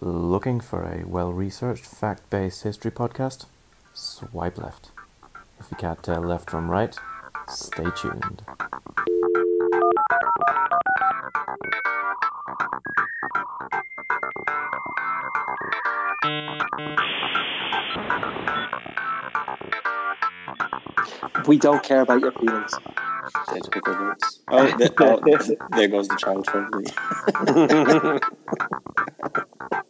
Looking for a well researched, fact based history podcast? Swipe left. If you can't tell left from right, stay tuned. We don't care about your feelings. Take pick up words. Oh, the, oh, there goes the child friendly.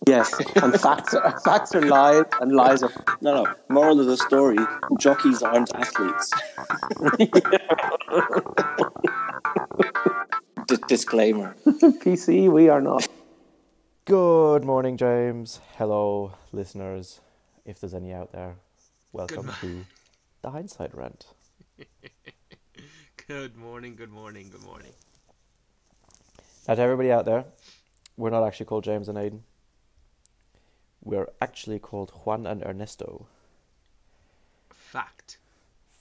Yes, and facts are, facts are lies, and lies are. No, no. Moral of the story: jockeys aren't athletes. D- disclaimer. PC, we are not. Good morning, James. Hello, listeners. If there's any out there, welcome to the Hindsight Rant. Good morning, good morning, good morning. Now, to everybody out there, we're not actually called James and Aiden. We're actually called Juan and Ernesto. Fact.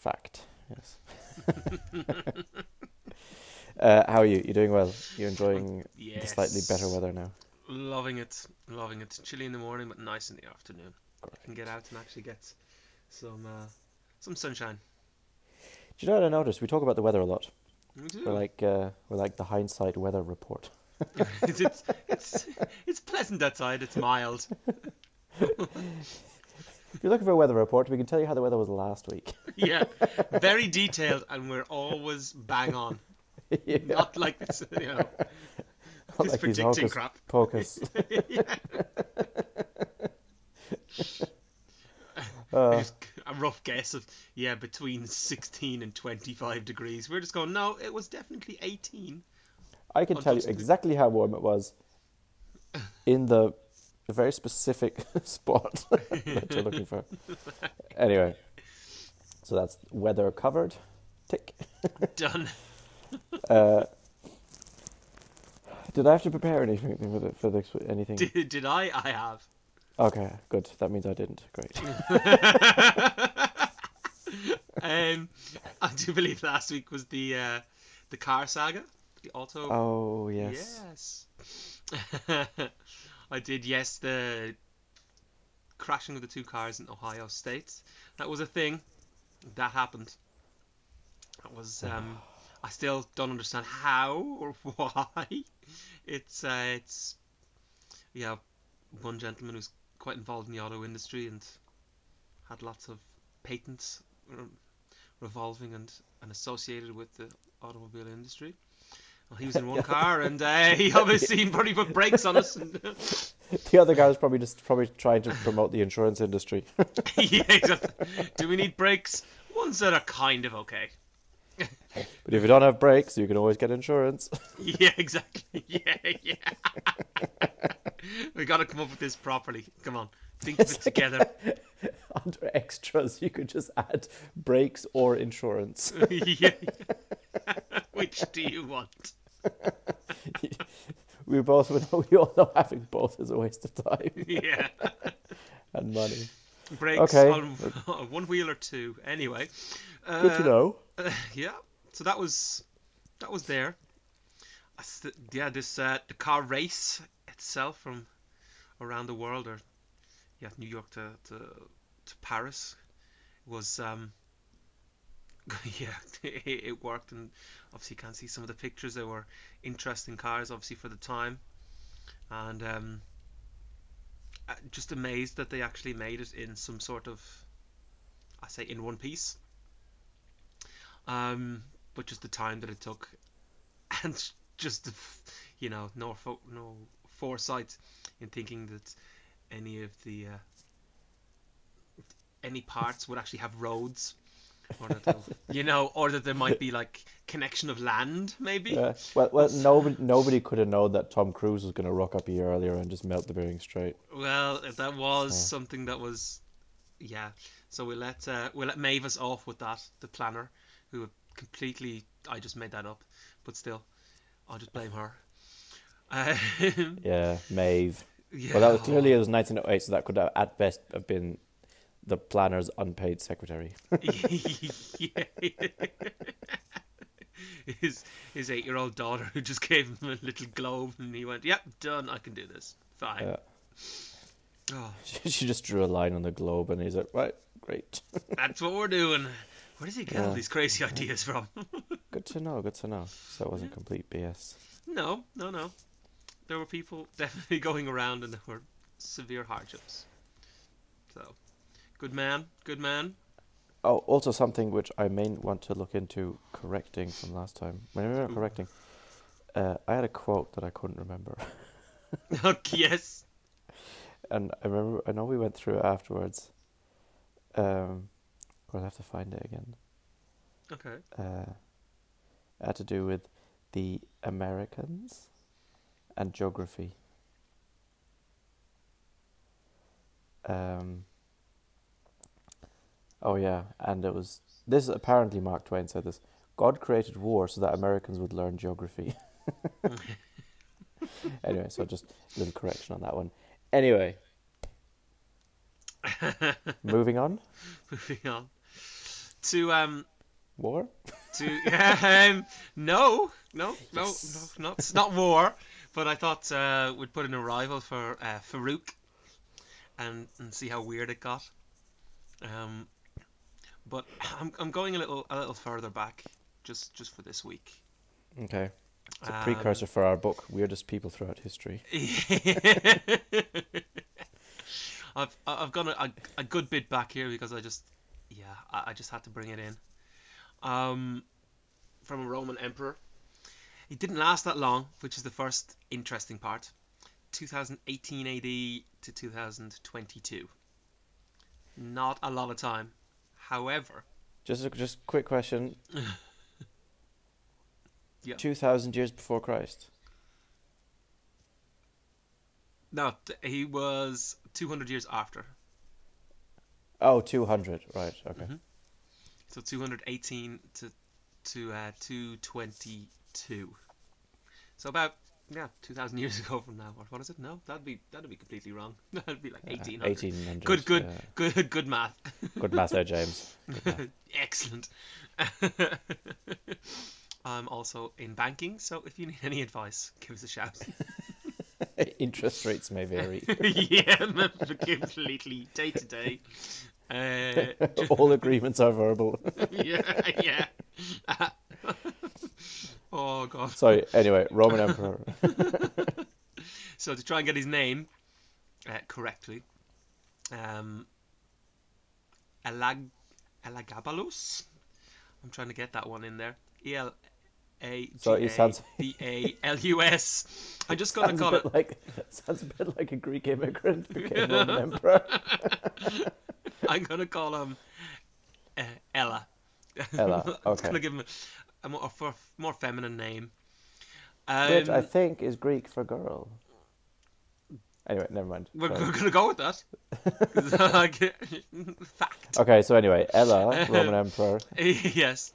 Fact. Yes. uh, how are you? You're doing well? You're enjoying the slightly better weather now? Loving it, loving it. Chilly in the morning, but nice in the afternoon. I can get out and actually get some uh, some sunshine. Do you know what I noticed? We talk about the weather a lot. Me too. We're like uh, we're like the hindsight weather report. it's, it's it's it's pleasant outside. It's mild. If you're looking for a weather report, we can tell you how the weather was last week. Yeah, very detailed, and we're always bang on. yeah. Not like this, you know, Not this like predicting hocus crap. pocus. Uh, a rough guess of yeah between 16 and 25 degrees we're just going no it was definitely 18 I can tell you exactly how warm it was in the very specific spot that you're looking for. Anyway, so that's weather covered. Tick. done Uh, did I have to prepare anything for, the, for this? Anything? did, did i i have Okay, good. That means I didn't. Great. um i do believe last week was the uh the car saga the auto Oh yes. yes. I did yes the crashing of the two cars in ohio state. That was a thing. That happened. That was um i still don't understand how or why. It's uh it's yeah one gentleman who's quite involved in the auto industry and had lots of patents revolving and, and associated with the automobile industry well, he was in one car and uh, he obviously probably put brakes on us and The other guy was probably just probably trying to promote the insurance industry. yeah, exactly. Do we need brakes? Ones that are kind of okay. but if you don't have brakes, you can always get insurance. Yeah, exactly. Yeah, yeah. we got to come up with this properly. Come on, think of it together. Under extras, you could just add brakes or insurance. yeah. Which do you want? we both know, we all know having both is a waste of time Yeah. and money. Brakes Okay. on, on one wheel or two. Anyway. Uh, Good to know. Uh, yeah. So that was that was there. Yeah, this uh, the car race itself from around the world, or yeah, New York to to, to Paris, was um yeah, it, worked, and obviously you can see some of the pictures. They were interesting cars, obviously for the time, and um, uh, just amazed that they actually made it in some sort of, I say, in one piece. Um, but just the time that it took, and just the, you know, no no foresight in thinking that any of the uh, any parts would actually have roads, or that you know, or that there might be like connection of land, maybe. Yeah. Well, well, nobody nobody could have known that Tom Cruise was going to rock up a year earlier and just melt the bearing straight. Well, that was So- something that was, yeah. So we let uh, we let Mavis off with that, the planner, who completely. I just made that up, but still, I'll just blame her. Yeah, Maeve. Yeah. Well, that was clearly it was 1908, so that could have, at best have been the planner's unpaid secretary. his his eight year old daughter who just gave him a little globe and he went, Yep, done, I can do this. Fine. Yeah. Oh, she just drew a line on the globe, and he's like, right, great. that's what we're doing. Where does he get all these crazy ideas from? good to know. Good to know. So it wasn't complete BS. no, no, no. There were people definitely going around, and there were severe hardships. So, good man, good man. Oh, also something which I may want to look into correcting from last time. Maybe not Ooh. correcting. Uh, I had a quote that I couldn't remember, Okay, yes. and I remember. I know we went through it afterwards. Um, I'll have to find it again. Okay. Uh, it had to do with the Americans and geography. Um. Oh yeah, and it was this. Apparently, Mark Twain said this. God created war so that Americans would learn geography. anyway, so just a little correction on that one. Anyway, moving on. Moving on to um War. to um no no no no not not war, but I thought uh, we'd put in a rival for uh, Farouk and and see how weird it got. Um, but I'm I'm going a little a little further back just just for this week. Okay. It's a Um, precursor for our book, Weirdest People Throughout History. I've I've gone a, a, good bit back here because I just yeah I, I just had to bring it in. Um, from a Roman emperor. He didn't last that long, which is the first interesting part. 2018 AD to 2022. Not a lot of time. However, Just a just quick question. Yeah. Two thousand years before Christ. no, he was 200 years after. Oh, 200. Right. Okay. Mhm. So 218 to to uh, 222. So about yeah 2,000 years ago from now. Or what is it? No, that'd be that'd be completely wrong. That'd be like Uh, 1800. 1800. Good, good, yeah. good, good math. Good math there, James. Excellent. I'm also in banking, so if you need any advice, give us a shout. Interest rates may vary. yeah, completely day to day. Uh, All agreements are verbal. yeah, yeah. Oh god. Sorry. Anyway, Roman Emperor. So to try and get his name uh, correctly, um, Elag Elagabalus. I'm trying to get that one in there. E L A G A B A L U S. I'm just gonna a call it. like sounds a bit like a Greek immigrant became Roman emperor. I'm gonna call him uh, Ella. Ella, I'm okay. gonna give him a, more, a more feminine name. Um, Which I think is Greek for girl. Anyway, never mind. we're, we're gonna go with that. Fact. Okay, so anyway, Ella, Roman Emperor. yes.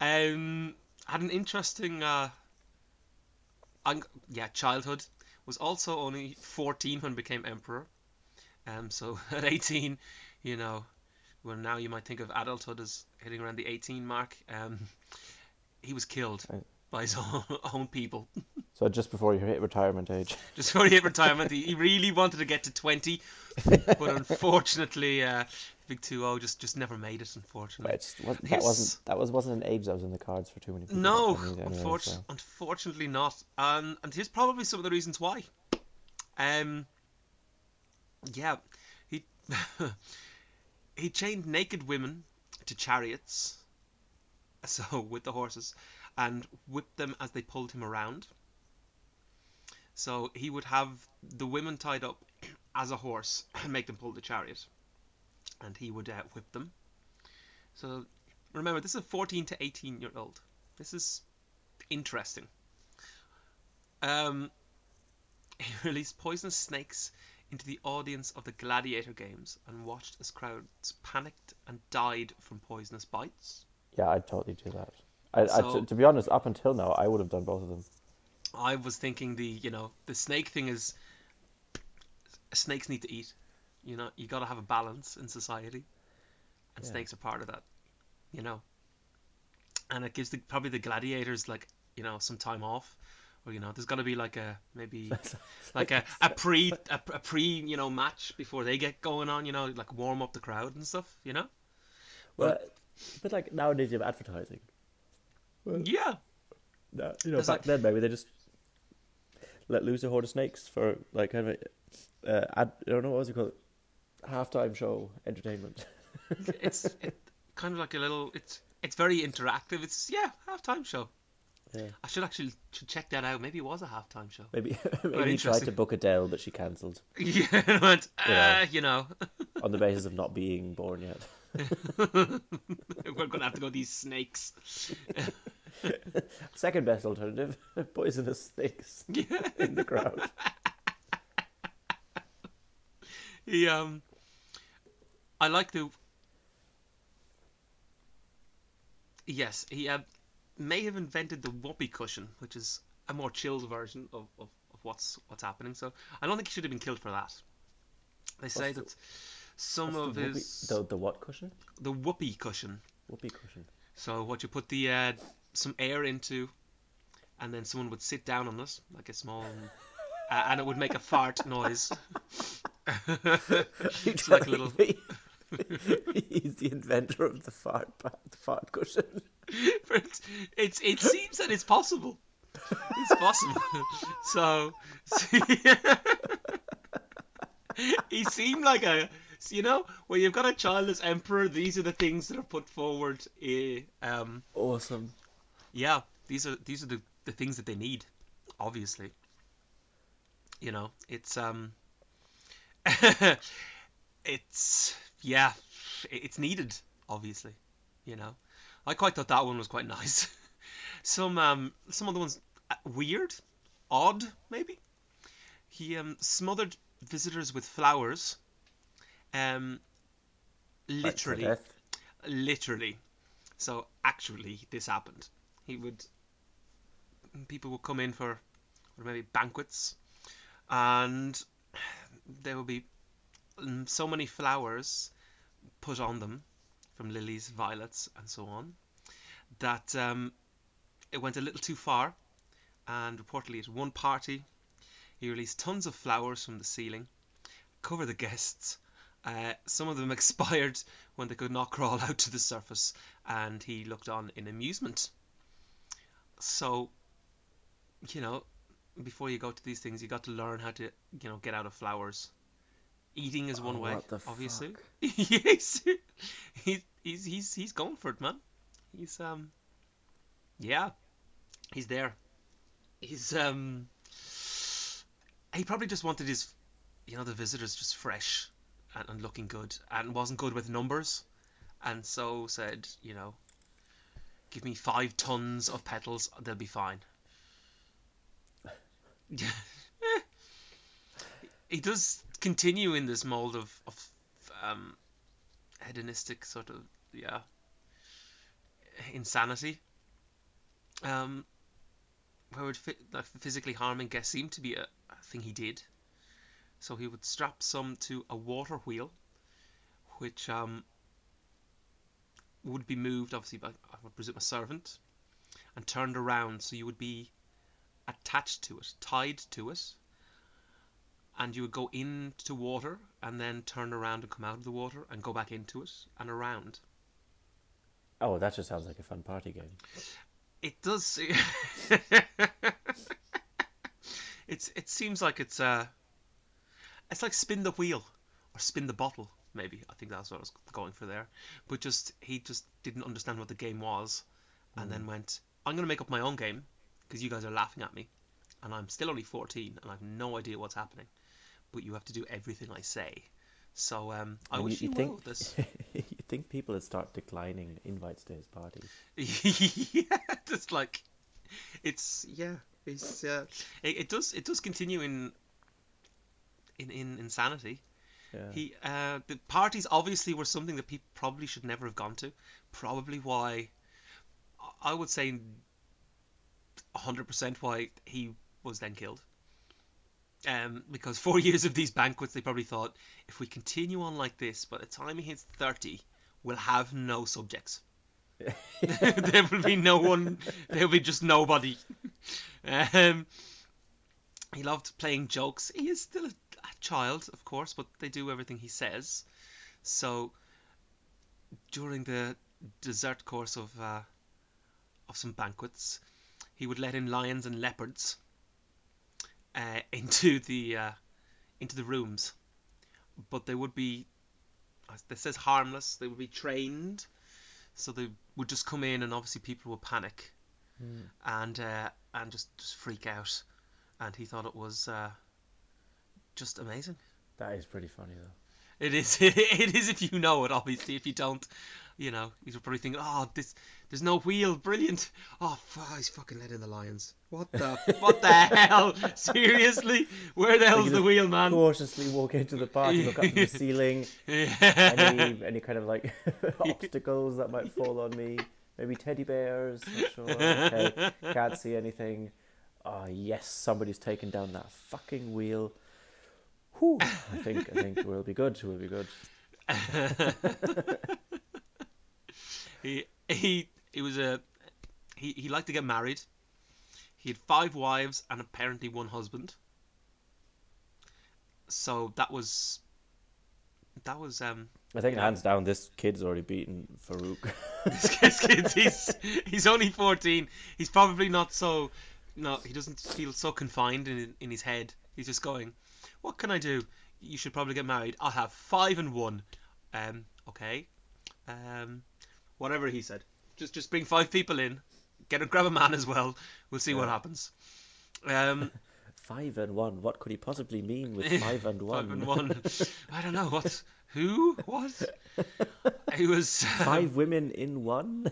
Um, had an interesting, uh, un- yeah, childhood. Was also only 14 when became emperor. Um, so at 18, you know, well now you might think of adulthood as hitting around the 18 mark. Um, he was killed Right. by his own, own people. So just before you hit retirement age. Just before he hit retirement, he, he really wanted to get to 20, but unfortunately, uh, Big 2 just just never made it. Unfortunately. That wasn't that was wasn't an age that was in the cards for too many people. No, anyway, unfortu- so. unfortunately not. Um, and here's probably some of the reasons why. Um, yeah, he he chained naked women to chariots, so with the horses, and whipped them as they pulled him around. So he would have the women tied up as a horse and make them pull the chariot, and he would uh, whip them. So remember, this is a 14 to 18 year old. This is interesting. Um, he released poisonous snakes into the audience of the gladiator games and watched as crowds panicked and died from poisonous bites. Yeah, I'd totally do that. I, I, to, to be honest, up until now, I would have done both of them. I was thinking the you know the snake thing is snakes need to eat. You know you got to have a balance in society, and Yeah. snakes are part of that. You know, and it gives the probably the gladiators like you know some time off or you know, there's got to be like a maybe like a, a pre a, a pre you know match before they get going on. You know, like warm up the crowd and stuff. You know. Well, but like nowadays you have advertising. Yeah. No, you know, back like- then maybe they just let loose a horde of snakes for like kind of a, uh, ad, I don't know what was it called, halftime show entertainment. It's it, kind of like a little. It's it's very interactive. It's yeah, halftime show. Yeah. I should actually should check that out. Maybe it was a halftime show. Maybe maybe he tried to book Adele, but she cancelled Yeah, went, uh, you know, on the basis of not being born yet. we're gonna have to go these snakes. Second best alternative: poisonous snakes Yeah. in the crowd. He um, I like the. Yes, he uh, may have invented the whoopee cushion, which is a more chilled version of, of, of what's what's happening. So I don't think he should have been killed for that. They say What's the- that some of the, whoopee, his the the what cushion? the whoopee cushion. Whoopee cushion. So what you put the uh, some air into, and then someone would sit down on this like a small, uh, and it would make a fart noise. it's like a little. He's the inventor of the fart the fart cushion. it's, it's it seems that it's possible. It's possible. so, he seemed like a you know when you've got a child as emperor. These are the things that are put forward. eh, um, Awesome. yeah, these are these are the, the things that they need. Obviously, you know it's um, it's yeah, it's needed. Obviously, you know, I quite thought that one was quite nice. some um, some of the ones uh, weird, odd maybe. He um smothered visitors with flowers. Um, literally literally. So actually, this happened. He would. People would come in for, or maybe banquets, and there would be mm, so many flowers put on them, from lilies, violets, and so on, that um, it went a little too far. And reportedly, at one party, he released tons of flowers from the ceiling, cover the guests. Uh, some of them expired when they could not crawl out to the surface, and he looked on in amusement. So, you know, before you go to these things, you got to learn how to, you know, get out of flowers. Eating is one Oh, way, obviously. yes, he's he's he's he's going for it, man. He's um, yeah, he's there. He's um, he probably just wanted his, you know, the visitors just fresh and, and looking good, and wasn't good with numbers, and so said, you know, give me five tons of petals, they'll be fine. he does continue in this mold of, of um, hedonistic sort of yeah insanity. Um, where would like, physically harming guests seem to be a, a thing he did. So he would strap some to a water wheel, which um, would be moved obviously by I would presume a servant, and turned around so you would be attached to it, tied to it, and you would go into water and then turn around and come out of the water and go back into it and around. Oh, that just sounds like a fun party game. It does. it's it seems like it's uh, it's like spin the wheel or spin the bottle. Maybe I think that's what I was going for there. But just he just didn't understand what the game was, and then went, "I'm gonna make up my own game because you guys are laughing at me, and I'm still only 14 and I have no idea what's happening, but you have to do everything I say." So um, I And wish you, you, think this. you think people would start declining invites to his parties? yeah, just like it's yeah, it's uh, it, it does it does continue in in in insanity. Yeah. He uh, the parties obviously were something that people probably should never have gone to. Probably why I would say 100% why he was then killed. Um, because four years of these banquets, they probably thought if we continue on like this, by the time he hits 30, we'll have no subjects. there will be no one. There will be just nobody. Um, he loved playing jokes. He is still a, a child, of course, but they do everything he says. So during the dessert course of uh, of some banquets, he would let in lions and leopards uh, into the uh, into the rooms, but they would be. as This says harmless. They would be trained, so they would just come in, and obviously people would panic, and uh, and just just freak out. And he thought it was uh, just amazing. That is pretty funny though. It is. It is if you know it. Obviously, if you don't, you know, you're probably thinking, "Oh, this, there's no wheel. Brilliant. Oh, f- he's fucking letting the lions. What the, what the hell? Seriously, where the hell's the wheel, man? Cautiously walk into the party, look up to the ceiling, Yeah. any any kind of like obstacles that might fall on me. Maybe teddy bears. Not sure. Okay, can't see anything. Oh yes, somebody's taken down that fucking wheel. Whew, I think I think we'll be good. We'll be good. he he he was a he he liked to get married. He had five wives and apparently one husband. So that was that was um I think hands down, this kid's already beaten Farouk. this kid's he's he's only 14 he's probably not so no he doesn't feel so confined in in his head he's just going what can i do? You should probably get married. I'll have five and one. Um okay. Um whatever he said. Just just bring five people in. Get a grab a man as well. We'll see what happens. Um five and one. What could he possibly mean with five and one? five and one. I don't know. What? Who? What? He was Five women in one.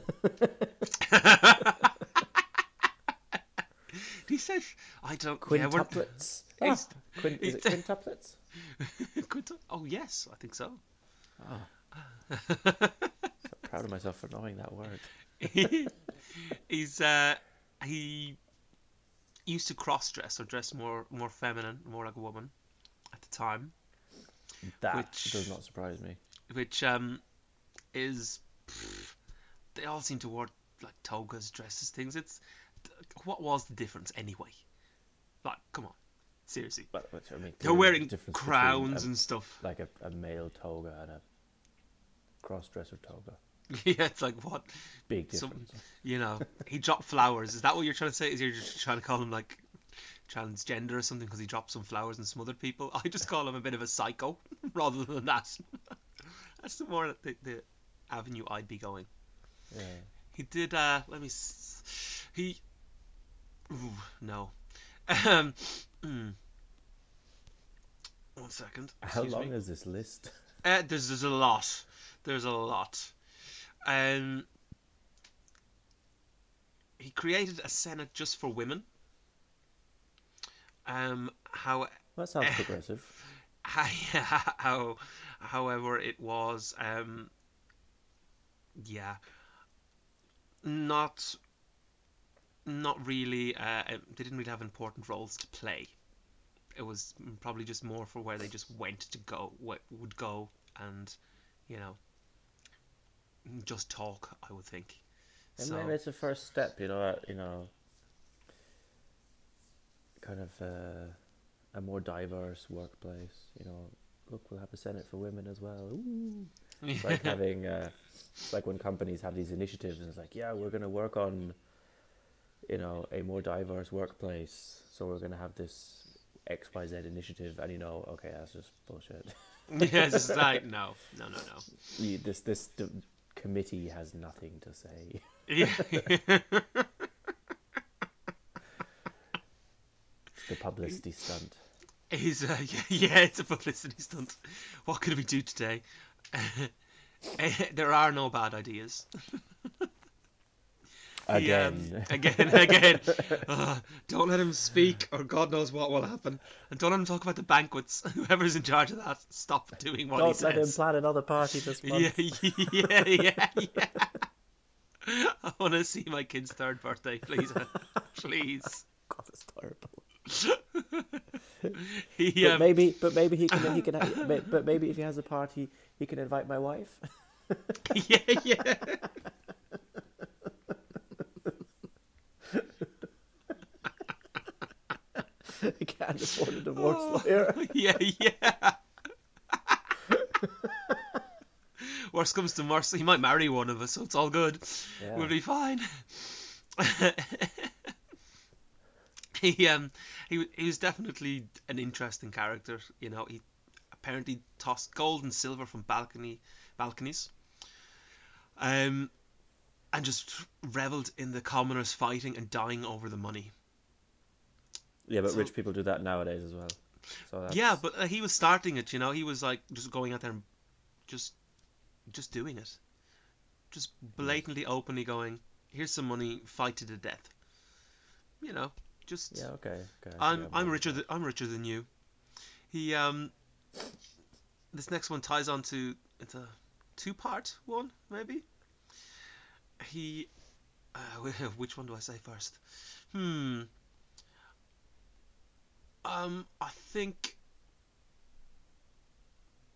He said i don't yeah, Quintuplets. He's- Ah, quin- is it quintuplets? Quintu- Oh yes, I think so. Proud of myself for knowing that word. He's uh, he used to cross dress or dress more more feminine, more like a woman at the time, That Which- does not surprise me. which um is pff, they all seem to wear like togas, dresses, things. It's what was the difference anyway? Like, come on, seriously. But, but I mean, They're wearing there's a difference between crowns a- and stuff. like a, a male toga and a cross-dresser toga. yeah, it's like what Big difference. you know, he dropped flowers. Is that what you're trying to say? Is you're just trying to call him like transgender or something because he dropped some flowers and some other people? I just call him a bit of a psycho rather than that. That's the more the, the avenue I'd be going. yeah. He did. uh Let me. s- He. Ooh, no. Um. mm. One second. How long me. is this list? Uh, there's there's a lot. There's a lot. Um, he created a senate just for women. Um, how That sounds progressive. how, how however it was um yeah not not really uh they didn't really have important roles to play it was probably just more for where they just went to go what would go and you know just talk i would think And so maybe it's a first step, you know. You know, kind of uh, a more diverse workplace. You know, look, we'll have a senate for women as well. Ooh. It's like having, uh, it's like when companies have these initiatives, and it's like, yeah, we're going to work on, you know, a more diverse workplace. So we're going to have this X Y Z initiative, and you know, okay, that's just bullshit. yes it's like no no no no this this d- committee has nothing to say. yeah the publicity stunt. He's uh, yeah, it's a publicity stunt. What could we do today? there are no bad ideas. He, um, Again. again, again. Uh, don't let him speak, or God knows what will happen. And don't let him talk about the banquets. Whoever's in charge of that, stop doing what he says. Don't let him plan another party this month. Yeah, yeah, yeah, yeah. I want to see my kid's third birthday, please, please. God, that's terrible. He, But um, maybe, but maybe he can. He can. But maybe if he has a party, he can invite my wife. yeah, yeah. he can't afford a divorce lawyer. yeah, yeah. Worst comes to worst, he might marry one of us, so it's all good. Yeah. We'll be fine. he um he he was definitely an interesting character. You know, he apparently tossed gold and silver from balcony balconies. Um, and just reveled in the commoners fighting and dying over the money. Yeah, but So- rich people do that nowadays as well. So Yeah, but uh, he was starting it. You know, he was like just going out there and just just doing it, just blatantly, openly going, "Here's some money, fight to the death." You know, just yeah, okay, okay. I'm yeah, I'm well, richer than I'm richer than you. He um this next one ties on to it's a two part one maybe. He uh, which one do I say first? Hmm. Um, I think.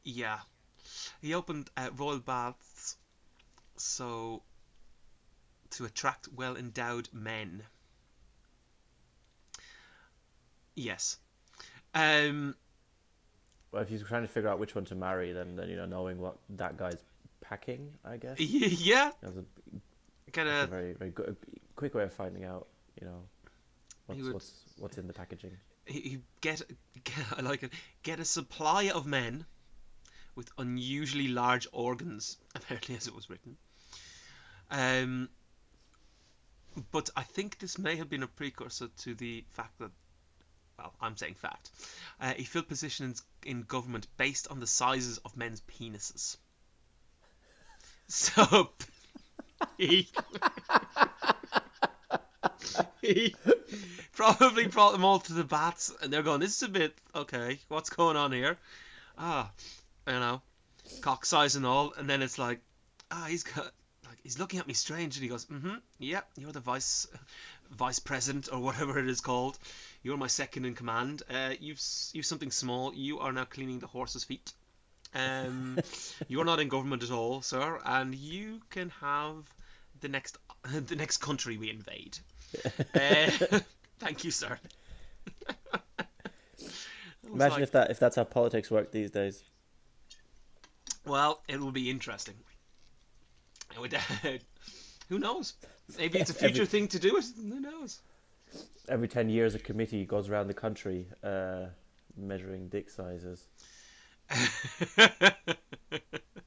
Yeah, he opened uh, royal baths, so to attract well endowed men. Yes. Um. Well, if you're trying to figure out which one to marry, then then you know knowing what that guy's packing, I guess. Yeah. That's a, a a very very good, quick way of finding out. You know, what's would- what's what's in the packaging. He get, get I like it. Get a supply of men with unusually large organs, apparently as it was written. Um, but I think this may have been a precursor to the fact that, well, I'm saying fact. Uh, he filled positions in government based on the sizes of men's penises. So he he probably brought them all to the bats, and they're going, "This is a bit okay. What's going on here?" Ah, you know, cock size and all, and then it's like, ah, he's got like he's looking at me strange, and he goes, "Mm-hmm, yeah, you're the vice vice president or whatever it is called. You're my second in command. Uh, you've you've something small. You are now cleaning the horse's feet." Um, you're not in government at all, sir, and you can have the next the next country we invade. Uh, thank you, sir. Imagine like, if that if that's how politics work these days. Well, it will be interesting. It would, who knows? Maybe it's a Every- future thing to do it. Who knows? Every ten years, a committee goes around the country uh, measuring dick sizes,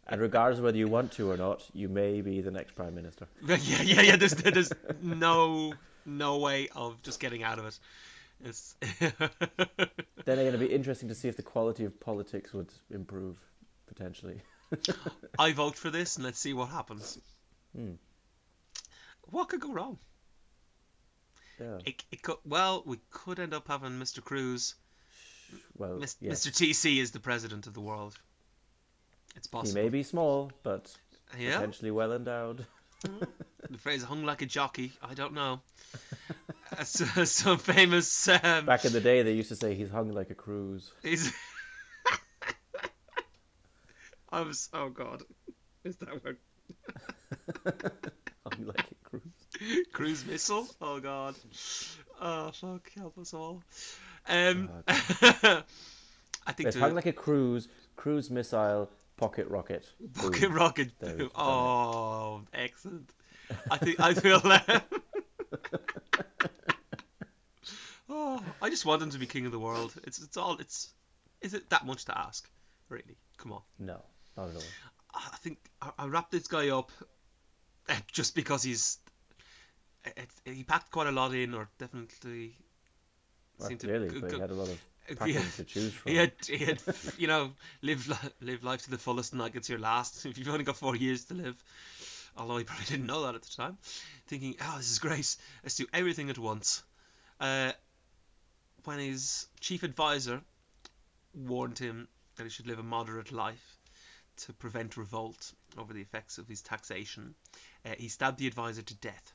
and regardless of whether you want to or not, you may be the next prime minister. yeah, yeah, yeah. There's, there's no, no way of just getting out of it. It's Then again, it'd be interesting to see if the quality of politics would improve potentially. I vote for this, and let's see what happens. Hmm. What could go wrong? Yeah. It, it could, well, we could end up having Mr. Cruise. Well, Mis- yes. Mr. TC is the president of the world. It's possible. He may be small, but yeah. potentially well endowed. The phrase "hung like a jockey." I don't know. Uh, so- Some famous. Um, Back in the day, they used to say he's hung like a cruise. is. I was. Oh God. Is that word? Hung like a cruise. Cruise missile? Oh God. Oh fuck! Help us all. Um. I think It's hung like a cruise, cruise missile, pocket rocket. Boom. rocket rocket. There we've done it. Oh, excellent. I think I feel. Uh, oh, I just want him to be king of the world. It's it's all it's. Is it that much to ask? Really? Come on. No, not at all. I think I, I wrap this guy up uh, just because he's. It, he packed quite a lot in, or definitely. Well, seemed to clearly, but he had a lot of packing yeah. to choose from. He had, he had, you know, live live life to the fullest, and like it's your last. If you've only got four years to live, although he probably didn't know that at the time, thinking, "Oh, this is great. Let's do everything at once." Uh, when his chief advisor warned him that he should live a moderate life to prevent revolt over the effects of his taxation, uh, he stabbed the advisor to death.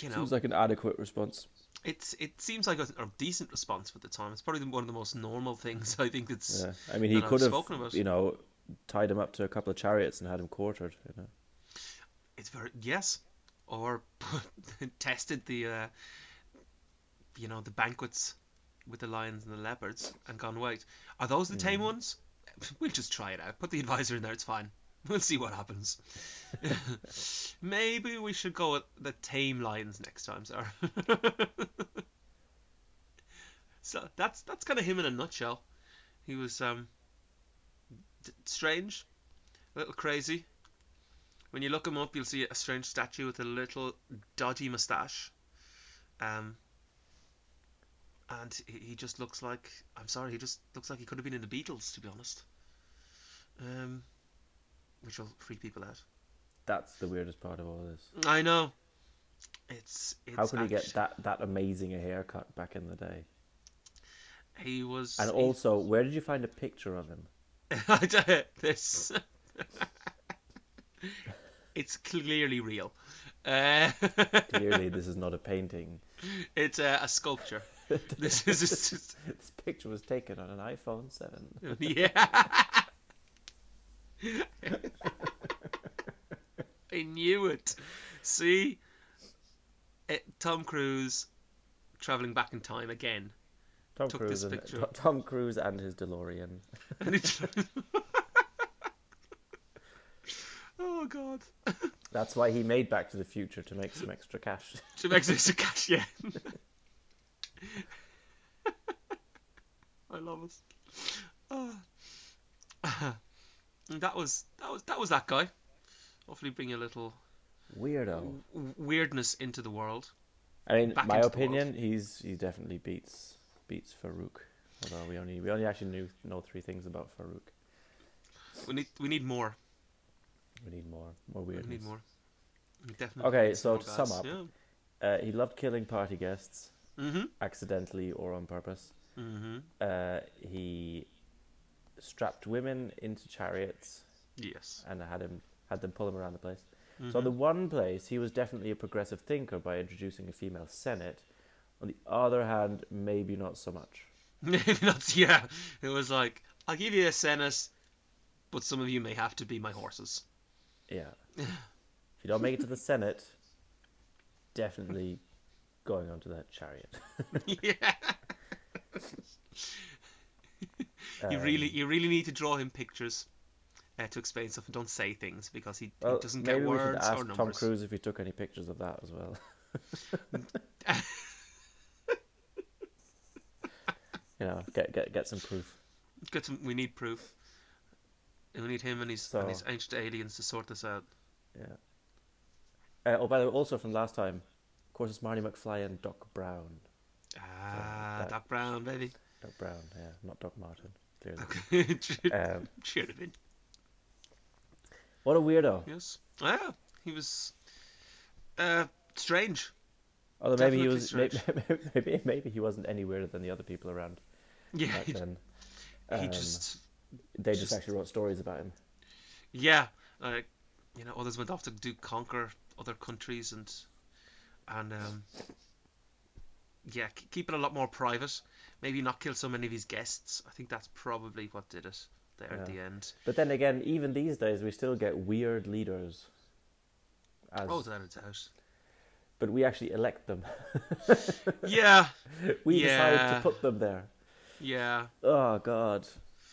You know, Seems like an adequate response. it's it seems like a, a decent response for the time. It's probably one of the most normal things I think it's. Yeah, I mean, he that I've could have, spoken about. you know, tied him up to a couple of chariots and had him quartered. You know, It's very yes, or tested the uh, you know, the banquets with the lions and the leopards and gone white. Are those the tame ones? We'll just try it out. Put the advisor in there. It's fine. We'll see what happens. Maybe we should go with the tame lions next time, sir. so that's that's kind of him in a nutshell. He was um strange, a little crazy. When you look him up, you'll see a strange statue with a little dodgy mustache. Um, and he, just looks like I'm sorry, he just looks like he could have been in the Beatles, to be honest. Um, which will freak people out. That's the weirdest part of all this. I know. It's, it's How could he get that that amazing a haircut back in the day? He was. And also, where did you find a picture of him? I you, this. it's clearly real. Uh, Clearly, this is not a painting. it's a, a sculpture. This is just, This picture was taken on an iPhone 7. yeah. I knew it. See, it, Tom Cruise traveling back in time again. Tom Took Cruise, this and, picture. To- Tom Cruise and his DeLorean. Oh God. That's why he made Back to the Future to make some extra cash. To make some extra cash, yeah. I love it. Oh. Ah. that was that was that was that guy. Hopefully, bring a little Weirdo. w- weirdness into the world. I mean, my into the world. opinion, he's he definitely beats beats Farouk. Although we only we only actually knew know three things about Farouk. We need we need more. We need more more We need more. We definitely Okay, so to sum up- yeah. Uh, he loved killing party guests, Mhm. accidentally or on purpose. Mhm. Uh, he strapped women into chariots Yes. and had him had them pull him around the place. Mm-hmm. So the one place he was definitely a progressive thinker by introducing a female senate. On the other hand, maybe not so much. Maybe not. Yeah. It was like I'll give you a senate, but some of you may have to be my horses. Yeah. if you don't make it to the senate, definitely going onto that chariot. yeah. you really, Um, you really need to draw him pictures uh, to explain stuff and don't say things because he, Well, he doesn't get maybe we should ask or Tom. Cruise if he took any pictures of that as well. You know, get get get some proof. Get some, we need proof. And we need him and his So- and his ancient aliens to sort this out. Yeah. Uh, oh, by the way, also from last time, of course, it's Marty McFly and Doc Brown. Ah, that- Doc Brown, baby. Doc Brown, yeah, not Doc Martin. Clearly. should, Um, should have been. what a weirdo. Yes. Ah, he was uh, strange. Although maybe he Definitely was maybe, maybe maybe he wasn't any weirder than the other people around Yeah, back he, then. he Um, just they just just- actually wrote stories about him. yeah, like you know, others went off to do conquer other countries and and um, yeah, keep it a lot more private. Maybe not kill so many of his guests. I think that's probably what did it there at the end. But then again, even these days, we still get weird leaders. As, Oh, without a doubt. but we actually elect them. Yeah, we decide to put them there. Yeah. Oh God,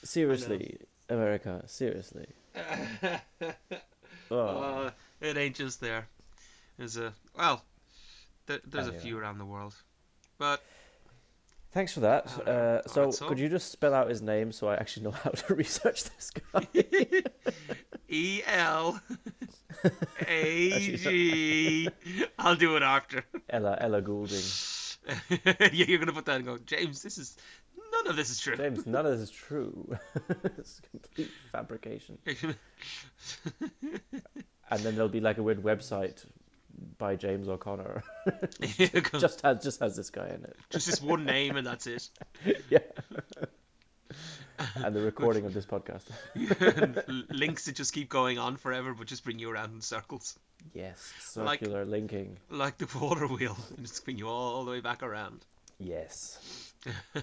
seriously, America, seriously. Oh, Uh, it ain't just there. There's a well, there, there's a few around the world, but thanks for that. Uh, so- could you just spell out his name so I actually know how to research this guy? E L A G. I'll do it after. Ella Ella Goulding. yeah, you're gonna put that and go, James. This is none of this is true. James, none of this is true. it's complete fabrication. And then there'll be like a weird website by James O'Connor. just, has just has this guy in it. just this one name and that's it. Yeah. and the recording of this podcast. Links that just keep going on forever, but just bring you around in circles, Yes, Like- circular linking. like the water wheel, and just bring you all the way back around. Yes.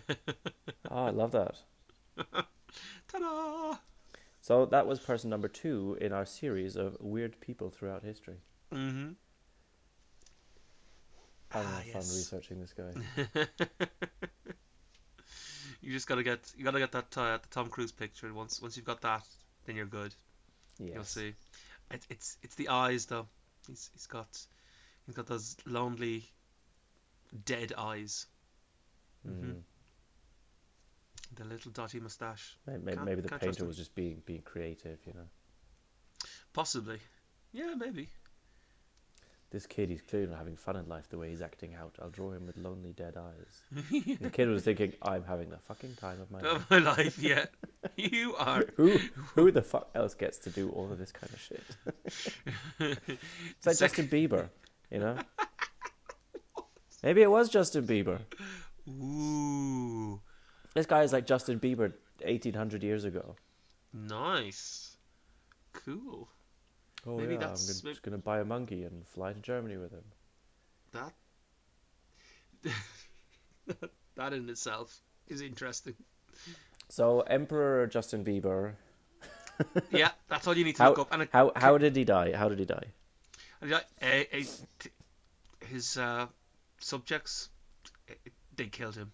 oh, I love that. Ta-da! So that was person number two in our series of weird people throughout history. Mm-hmm. having Ah, fun yes. researching this guy. you just gotta get you gotta get that uh, the Tom Cruise picture. Once once you've got that, then you're good. You'll see. It, it's it's the eyes though. He's he's got he's got those lonely, dead eyes. Mm. The little dotty moustache. Maybe, maybe, the painter was just being being creative, you know. Possibly. Yeah, maybe. This kid, he's clearly not having fun in life the way he's acting out. I'll draw him with lonely dead eyes. the kid was thinking, I'm having the fucking time of my life. Of my life, yeah. you are. Who who the fuck else gets to do all of this kind of shit? It's like Justin Bieber, you know? Maybe it was Justin Bieber. Ooh, This guy is like Justin Bieber 1800 years ago. nice. Cool. Oh Maybe yeah, I'm gonna, just gonna buy a monkey and fly to Germany with him. That that in itself is interesting. So Emperor Justin Bieber, Yeah, that's all you need to how look up. And it, how how did he die? How did he die? and yeah, eh, eh, his uh, subjects, they killed him.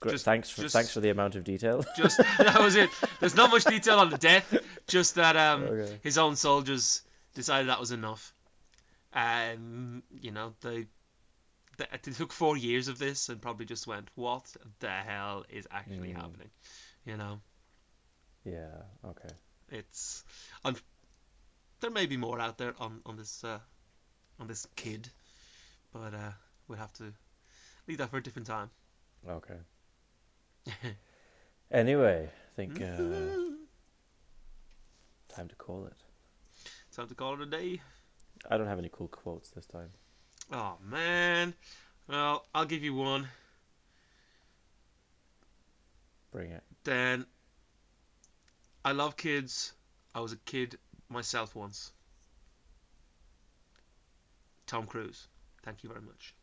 Great, Just- thanks for just- thanks for the amount of detail. Just that was it. There's not much detail on the death. Just that um, Okay. his own soldiers decided that was enough. Um, you know, they, they they took four years of this and probably just went, "What the hell is actually Mm. happening?" You know, yeah. Okay. it's un- there may be more out there on on this uh, on this kid, but uh, we'll have to leave that for a different time. Okay. Anyway, I think uh, time to call it. Time to call it a day. I don't have any cool quotes this time. Oh man. Well, I'll give you one. Bring it. Then I love kids. I was a kid myself once. Tom Cruise. Thank you very much.